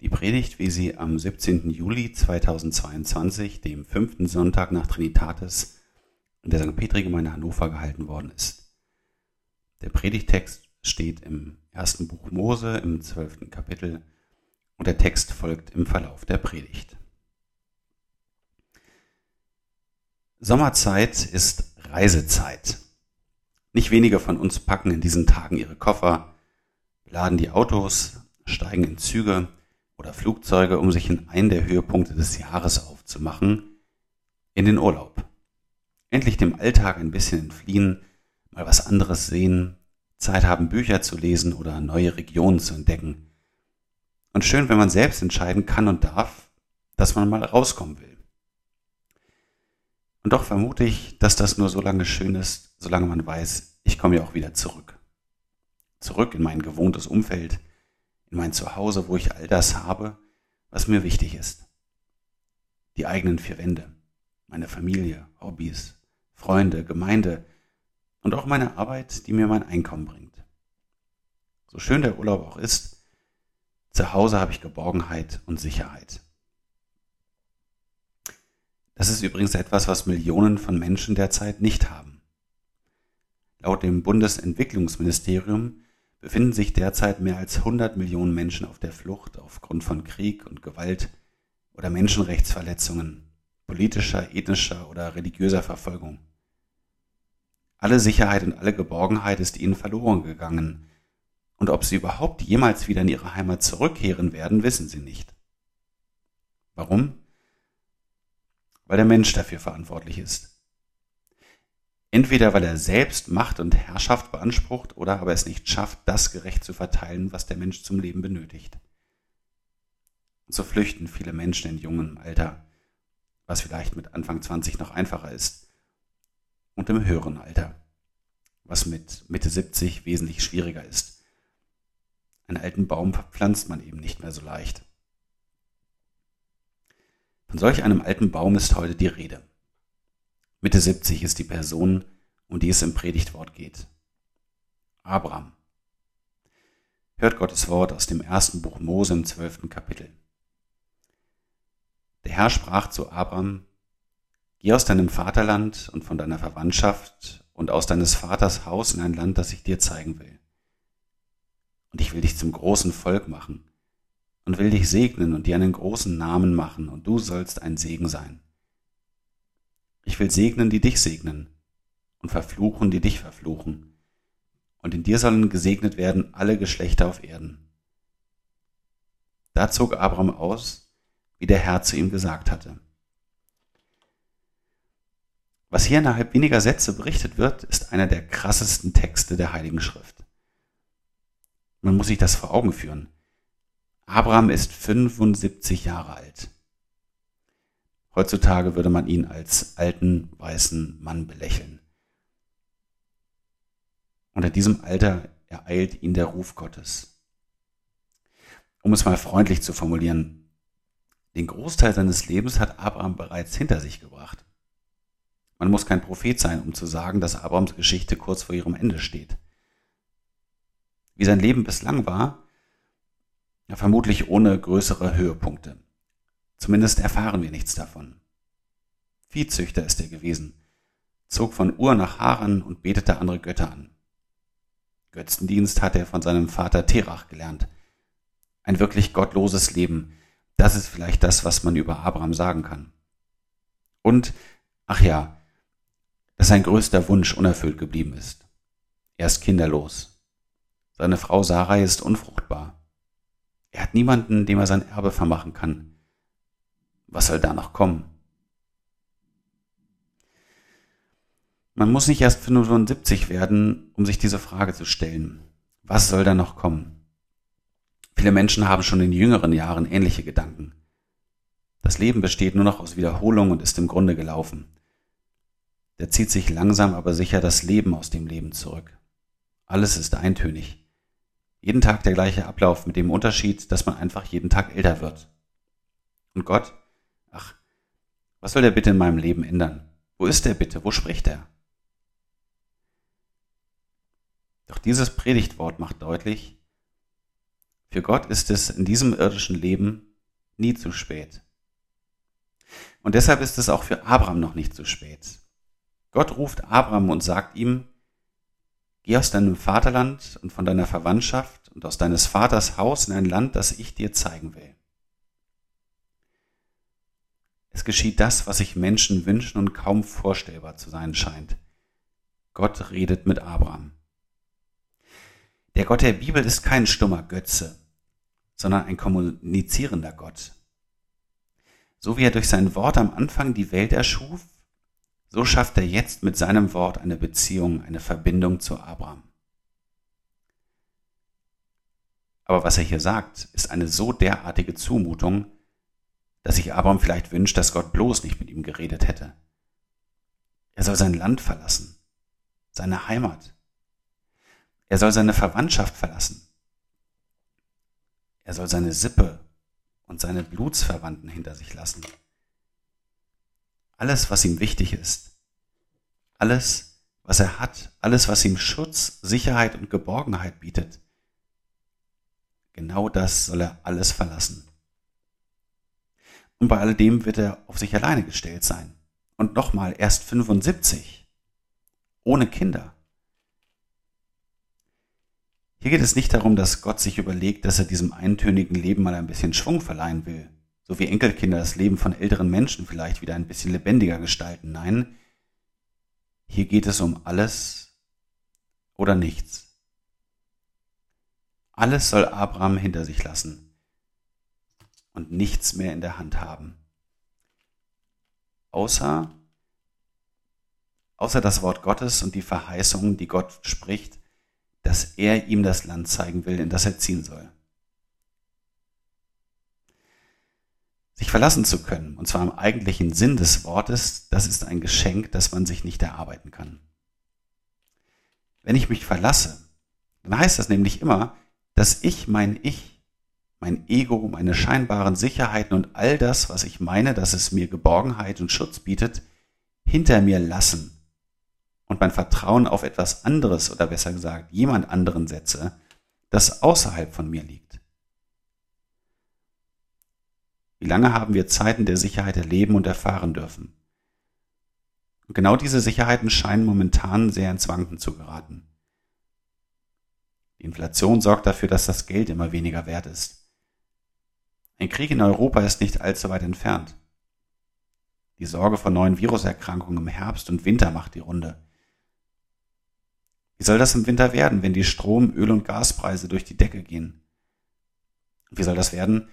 Die Predigt, wie sie am 17. Juli 2022, dem fünften Sonntag nach Trinitatis, in der St. Petri-Gemeinde Hannover gehalten worden ist. Der Predigtext steht im ersten Buch Mose im zwölften Kapitel und der Text folgt im Verlauf der Predigt. Sommerzeit ist Reisezeit. Nicht wenige von uns packen in diesen Tagen ihre Koffer, laden die Autos, steigen in Züge oder Flugzeuge, um sich in einen der Höhepunkte des Jahres aufzumachen, in den Urlaub. Endlich dem Alltag ein bisschen entfliehen, mal was anderes sehen, Zeit haben, Bücher zu lesen oder neue Regionen zu entdecken. Und schön, wenn man selbst entscheiden kann und darf, dass man mal rauskommen will. Und doch vermute ich, dass das nur so lange schön ist, solange man weiß, ich komme ja auch wieder zurück. Zurück in mein gewohntes Umfeld, in mein Zuhause, wo ich all das habe, was mir wichtig ist. Die eigenen vier Wände, meine Familie, Hobbys, Freunde, Gemeinde und auch meine Arbeit, die mir mein Einkommen bringt. So schön der Urlaub auch ist, zu Hause habe ich Geborgenheit und Sicherheit. Das ist übrigens etwas, was Millionen von Menschen derzeit nicht haben. Laut dem Bundesentwicklungsministerium befinden sich derzeit mehr als 100 Millionen Menschen auf der Flucht aufgrund von Krieg und Gewalt oder Menschenrechtsverletzungen, politischer, ethnischer oder religiöser Verfolgung. Alle Sicherheit und alle Geborgenheit ist ihnen verloren gegangen, und ob sie überhaupt jemals wieder in ihre Heimat zurückkehren werden, wissen sie nicht. Warum? Weil der Mensch dafür verantwortlich ist. Entweder weil er selbst Macht und Herrschaft beansprucht oder aber es nicht schafft, das gerecht zu verteilen, was der Mensch zum Leben benötigt. Und so flüchten viele Menschen in jungem Alter, was vielleicht mit Anfang 20 noch einfacher ist, und im höheren Alter, was mit Mitte 70 wesentlich schwieriger ist. Einen alten Baum verpflanzt man eben nicht mehr so leicht. Von solch einem alten Baum ist heute die Rede. Mitte 70 ist die Person, um die es im Predigtwort geht. Abraham. Hört Gottes Wort aus dem ersten Buch Mose im zwölften Kapitel. Der Herr sprach zu Abraham, Geh aus deinem Vaterland und von deiner Verwandtschaft und aus deines Vaters Haus in ein Land, das ich dir zeigen will. Und ich will dich zum großen Volk machen und will dich segnen und dir einen großen Namen machen, und du sollst ein Segen sein. Ich will segnen, die dich segnen, und verfluchen, die dich verfluchen. Und in dir sollen gesegnet werden alle Geschlechter auf Erden. Da zog Abraham aus, wie der Herr zu ihm gesagt hatte. Was hier innerhalb weniger Sätze berichtet wird, ist einer der krassesten Texte der Heiligen Schrift. Man muss sich das vor Augen führen. Abraham ist 75 Jahre alt. Heutzutage würde man ihn als alten weißen Mann belächeln. Und in diesem Alter ereilt ihn der Ruf Gottes. Um es mal freundlich zu formulieren, den Großteil seines Lebens hat Abraham bereits hinter sich gebracht. Man muss kein Prophet sein, um zu sagen, dass Abrahams Geschichte kurz vor ihrem Ende steht. Wie sein Leben bislang war, vermutlich ohne größere Höhepunkte. Zumindest erfahren wir nichts davon. Viehzüchter ist er gewesen, zog von Ur nach Haran und betete andere Götter an. Götzendienst hat er von seinem Vater Terach gelernt. Ein wirklich gottloses Leben, das ist vielleicht das, was man über Abraham sagen kann. Und, ach ja, dass sein größter Wunsch unerfüllt geblieben ist. Er ist kinderlos. Seine Frau Sarai ist unfruchtbar. Er hat niemanden, dem er sein Erbe vermachen kann. Was soll da noch kommen? Man muss nicht erst 75 werden, um sich diese Frage zu stellen. Was soll da noch kommen? Viele Menschen haben schon in jüngeren Jahren ähnliche Gedanken. Das Leben besteht nur noch aus Wiederholung und ist im Grunde gelaufen. Der zieht sich langsam aber sicher das Leben aus dem Leben zurück. Alles ist eintönig. Jeden Tag der gleiche Ablauf mit dem Unterschied, dass man einfach jeden Tag älter wird. Und Gott? Was soll der bitte in meinem Leben ändern? Wo ist er bitte? Wo spricht er? Doch dieses Predigtwort macht deutlich, Für Gott ist es in diesem irdischen Leben nie zu spät. Und deshalb ist es auch für Abraham noch nicht zu spät. Gott ruft Abraham und sagt ihm, Geh aus deinem Vaterland und von deiner Verwandtschaft und aus deines Vaters Haus in ein Land, das ich dir zeigen will. Es geschieht das, was sich Menschen wünschen und kaum vorstellbar zu sein scheint. Gott redet mit Abraham. Der Gott der Bibel ist kein stummer Götze, sondern ein kommunizierender Gott. So wie er durch sein Wort am Anfang die Welt erschuf, so schafft er jetzt mit seinem Wort eine Beziehung, eine Verbindung zu Abraham. Aber was er hier sagt, ist eine so derartige Zumutung, dass sich Abraham vielleicht wünscht, dass Gott bloß nicht mit ihm geredet hätte. Er soll sein Land verlassen, seine Heimat. Er soll seine Verwandtschaft verlassen. Er soll seine Sippe und seine Blutsverwandten hinter sich lassen alles, was ihm wichtig ist, alles, was er hat, alles, was ihm Schutz, Sicherheit und Geborgenheit bietet, genau das soll er alles verlassen. Und bei alledem wird er auf sich alleine gestellt sein. Und nochmal erst 75, ohne Kinder. Hier geht es nicht darum, dass Gott sich überlegt, dass er diesem eintönigen Leben mal ein bisschen Schwung verleihen will so wie Enkelkinder das Leben von älteren Menschen vielleicht wieder ein bisschen lebendiger gestalten. Nein, hier geht es um alles oder nichts. Alles soll Abraham hinter sich lassen und nichts mehr in der Hand haben. Außer, außer das Wort Gottes und die Verheißungen, die Gott spricht, dass er ihm das Land zeigen will, in das er ziehen soll. Sich verlassen zu können, und zwar im eigentlichen Sinn des Wortes, das ist ein Geschenk, das man sich nicht erarbeiten kann. Wenn ich mich verlasse, dann heißt das nämlich immer, dass ich mein Ich, mein Ego, meine scheinbaren Sicherheiten und all das, was ich meine, dass es mir Geborgenheit und Schutz bietet, hinter mir lassen und mein Vertrauen auf etwas anderes oder besser gesagt jemand anderen setze, das außerhalb von mir liegt. Wie lange haben wir Zeiten der Sicherheit erleben und erfahren dürfen? Und genau diese Sicherheiten scheinen momentan sehr ins Wanken zu geraten. Die Inflation sorgt dafür, dass das Geld immer weniger wert ist. Ein Krieg in Europa ist nicht allzu weit entfernt. Die Sorge vor neuen Viruserkrankungen im Herbst und Winter macht die Runde. Wie soll das im Winter werden, wenn die Strom-, Öl- und Gaspreise durch die Decke gehen? Wie soll das werden,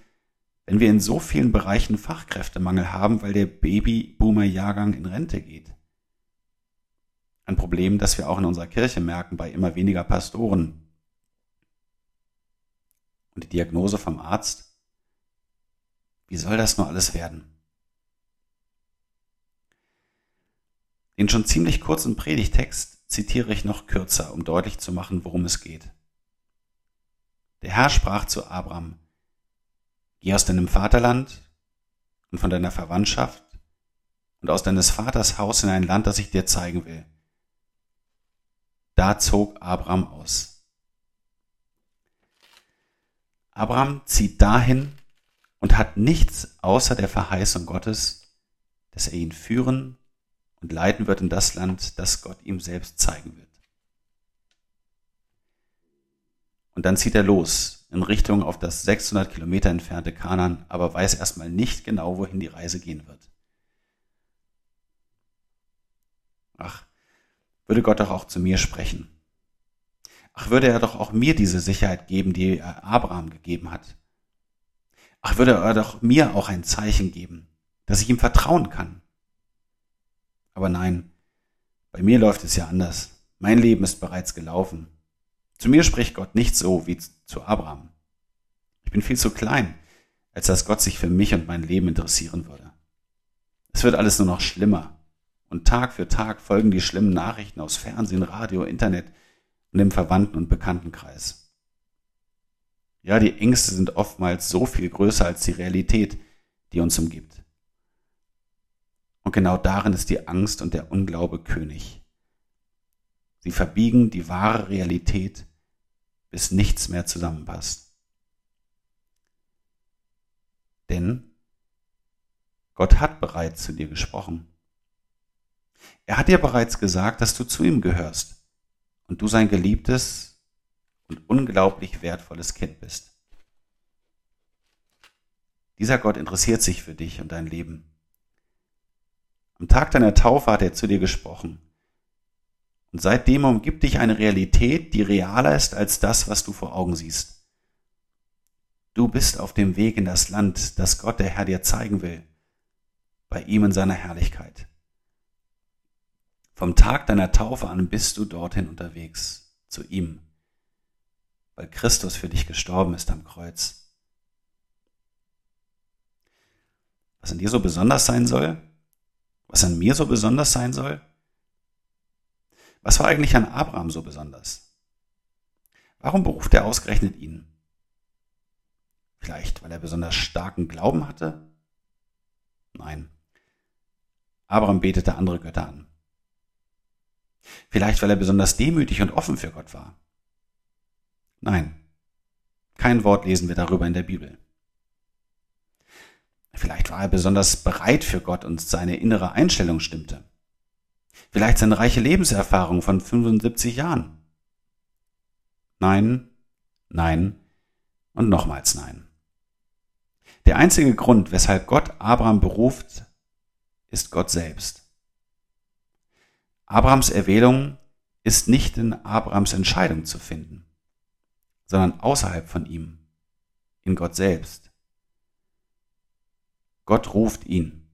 wenn wir in so vielen Bereichen Fachkräftemangel haben, weil der Babyboomer-Jahrgang in Rente geht. Ein Problem, das wir auch in unserer Kirche merken bei immer weniger Pastoren. Und die Diagnose vom Arzt? Wie soll das nur alles werden? Den schon ziemlich kurzen Predigtext zitiere ich noch kürzer, um deutlich zu machen, worum es geht. Der Herr sprach zu Abraham, Geh aus deinem Vaterland und von deiner Verwandtschaft und aus deines Vaters Haus in ein Land, das ich dir zeigen will. Da zog Abraham aus. Abraham zieht dahin und hat nichts außer der Verheißung Gottes, dass er ihn führen und leiten wird in das Land, das Gott ihm selbst zeigen wird. Und dann zieht er los in Richtung auf das 600 Kilometer entfernte Kanan, aber weiß erstmal nicht genau, wohin die Reise gehen wird. Ach, würde Gott doch auch zu mir sprechen. Ach, würde er doch auch mir diese Sicherheit geben, die er Abraham gegeben hat. Ach, würde er doch mir auch ein Zeichen geben, dass ich ihm vertrauen kann. Aber nein, bei mir läuft es ja anders. Mein Leben ist bereits gelaufen. Zu mir spricht Gott nicht so wie zu Abraham. Ich bin viel zu klein, als dass Gott sich für mich und mein Leben interessieren würde. Es wird alles nur noch schlimmer. Und Tag für Tag folgen die schlimmen Nachrichten aus Fernsehen, Radio, Internet und dem Verwandten- und Bekanntenkreis. Ja, die Ängste sind oftmals so viel größer als die Realität, die uns umgibt. Und genau darin ist die Angst und der Unglaube König. Sie verbiegen die wahre Realität, bis nichts mehr zusammenpasst. Denn Gott hat bereits zu dir gesprochen. Er hat dir bereits gesagt, dass du zu ihm gehörst und du sein geliebtes, und unglaublich wertvolles Kind bist. Dieser Gott interessiert sich für dich und dein Leben. Am Tag deiner Taufe hat er zu dir gesprochen. Und seitdem umgibt dich eine Realität, die realer ist als das, was du vor Augen siehst. Du bist auf dem Weg in das Land, das Gott der Herr dir zeigen will, bei ihm in seiner Herrlichkeit. Vom Tag deiner Taufe an bist du dorthin unterwegs, zu ihm, weil Christus für dich gestorben ist am Kreuz. Was an dir so besonders sein soll, was an mir so besonders sein soll, was war eigentlich an Abraham so besonders? Warum beruft er ausgerechnet ihn? Vielleicht, weil er besonders starken Glauben hatte? Nein. Abraham betete andere Götter an. Vielleicht, weil er besonders demütig und offen für Gott war. Nein, kein Wort lesen wir darüber in der Bibel. Vielleicht war er besonders bereit für Gott und seine innere Einstellung stimmte. Vielleicht seine reiche Lebenserfahrung von 75 Jahren. Nein, nein und nochmals nein. Der einzige Grund, weshalb Gott Abraham beruft, ist Gott selbst. Abrahams Erwählung ist nicht in Abrahams Entscheidung zu finden, sondern außerhalb von ihm, in Gott selbst. Gott ruft ihn.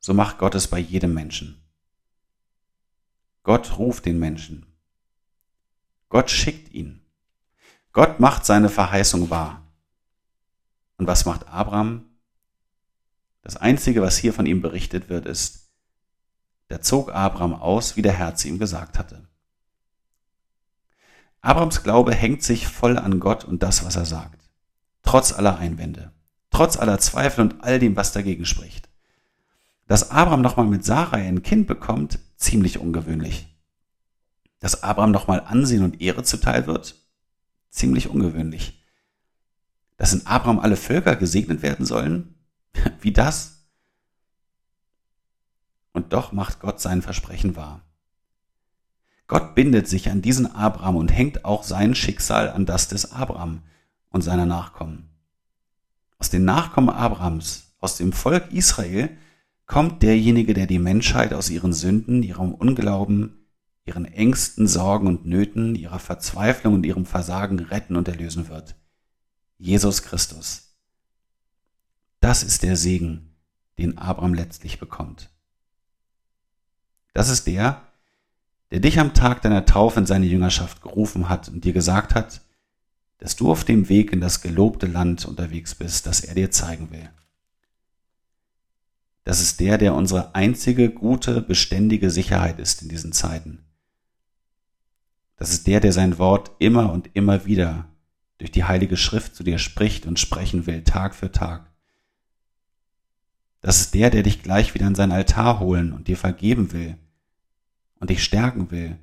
So macht Gott es bei jedem Menschen. Gott ruft den Menschen. Gott schickt ihn. Gott macht seine Verheißung wahr. Und was macht Abraham? Das Einzige, was hier von ihm berichtet wird, ist, da zog Abraham aus, wie der Herr zu ihm gesagt hatte. Abrahams Glaube hängt sich voll an Gott und das, was er sagt. Trotz aller Einwände, trotz aller Zweifel und all dem, was dagegen spricht. Dass Abraham nochmal mit Sarah ein Kind bekommt, ziemlich ungewöhnlich. Dass Abraham nochmal Ansehen und Ehre zuteil wird, ziemlich ungewöhnlich. Dass in Abraham alle Völker gesegnet werden sollen, wie das? Und doch macht Gott sein Versprechen wahr. Gott bindet sich an diesen Abraham und hängt auch sein Schicksal an das des Abraham und seiner Nachkommen. Aus den Nachkommen Abrahams, aus dem Volk Israel, kommt derjenige, der die Menschheit aus ihren Sünden, ihrem Unglauben, ihren Ängsten, Sorgen und Nöten, ihrer Verzweiflung und ihrem Versagen retten und erlösen wird. Jesus Christus. Das ist der Segen, den Abraham letztlich bekommt. Das ist der, der dich am Tag deiner Taufe in seine Jüngerschaft gerufen hat und dir gesagt hat, dass du auf dem Weg in das gelobte Land unterwegs bist, das er dir zeigen will. Das ist der, der unsere einzige gute, beständige Sicherheit ist in diesen Zeiten. Das ist der, der sein Wort immer und immer wieder durch die Heilige Schrift zu dir spricht und sprechen will, Tag für Tag. Das ist der, der dich gleich wieder an sein Altar holen und dir vergeben will und dich stärken will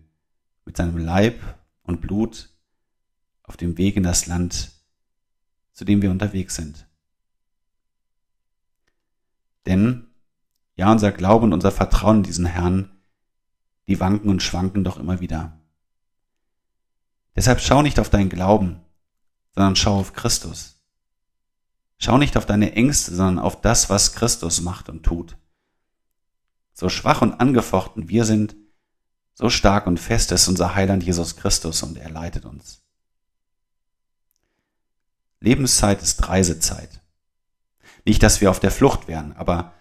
mit seinem Leib und Blut auf dem Weg in das Land, zu dem wir unterwegs sind. Denn, ja, unser Glaube und unser Vertrauen in diesen Herrn, die wanken und schwanken doch immer wieder. Deshalb schau nicht auf deinen Glauben, sondern schau auf Christus. Schau nicht auf deine Ängste, sondern auf das, was Christus macht und tut. So schwach und angefochten wir sind, so stark und fest ist unser Heiland Jesus Christus und er leitet uns. Lebenszeit ist Reisezeit. Nicht, dass wir auf der Flucht wären, aber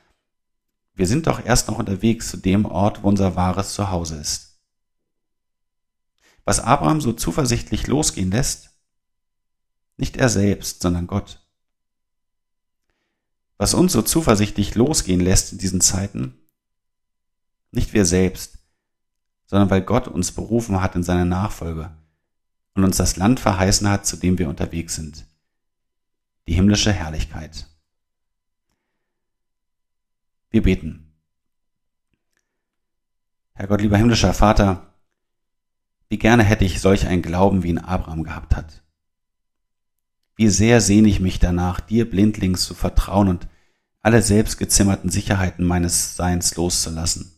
wir sind doch erst noch unterwegs zu dem Ort, wo unser wahres Zuhause ist. Was Abraham so zuversichtlich losgehen lässt, nicht er selbst, sondern Gott. Was uns so zuversichtlich losgehen lässt in diesen Zeiten, nicht wir selbst, sondern weil Gott uns berufen hat in seine Nachfolge und uns das Land verheißen hat, zu dem wir unterwegs sind. Die himmlische Herrlichkeit. Wir beten. Herr Gott, lieber himmlischer Vater, wie gerne hätte ich solch einen Glauben, wie ihn Abraham gehabt hat. Wie sehr sehne ich mich danach, dir blindlings zu vertrauen und alle selbstgezimmerten Sicherheiten meines Seins loszulassen.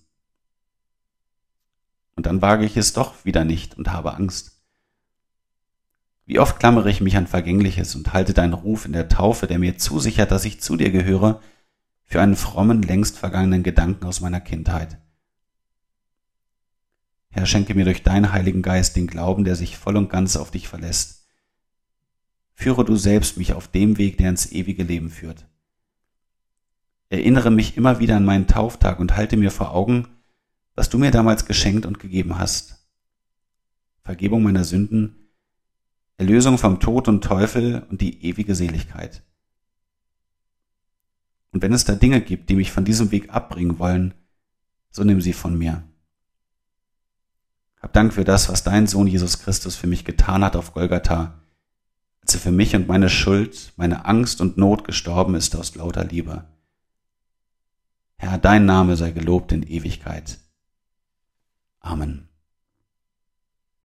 Und dann wage ich es doch wieder nicht und habe Angst. Wie oft klammere ich mich an Vergängliches und halte deinen Ruf in der Taufe, der mir zusichert, dass ich zu dir gehöre, für einen frommen, längst vergangenen Gedanken aus meiner Kindheit. Herr, schenke mir durch deinen Heiligen Geist den Glauben, der sich voll und ganz auf dich verlässt. Führe du selbst mich auf dem Weg, der ins ewige Leben führt. Erinnere mich immer wieder an meinen Tauftag und halte mir vor Augen, was du mir damals geschenkt und gegeben hast. Vergebung meiner Sünden, Erlösung vom Tod und Teufel und die ewige Seligkeit. Und wenn es da Dinge gibt, die mich von diesem Weg abbringen wollen, so nimm sie von mir. Hab Dank für das, was dein Sohn Jesus Christus für mich getan hat auf Golgatha, als er für mich und meine Schuld, meine Angst und Not gestorben ist aus lauter Liebe. Herr, dein Name sei gelobt in Ewigkeit. Amen.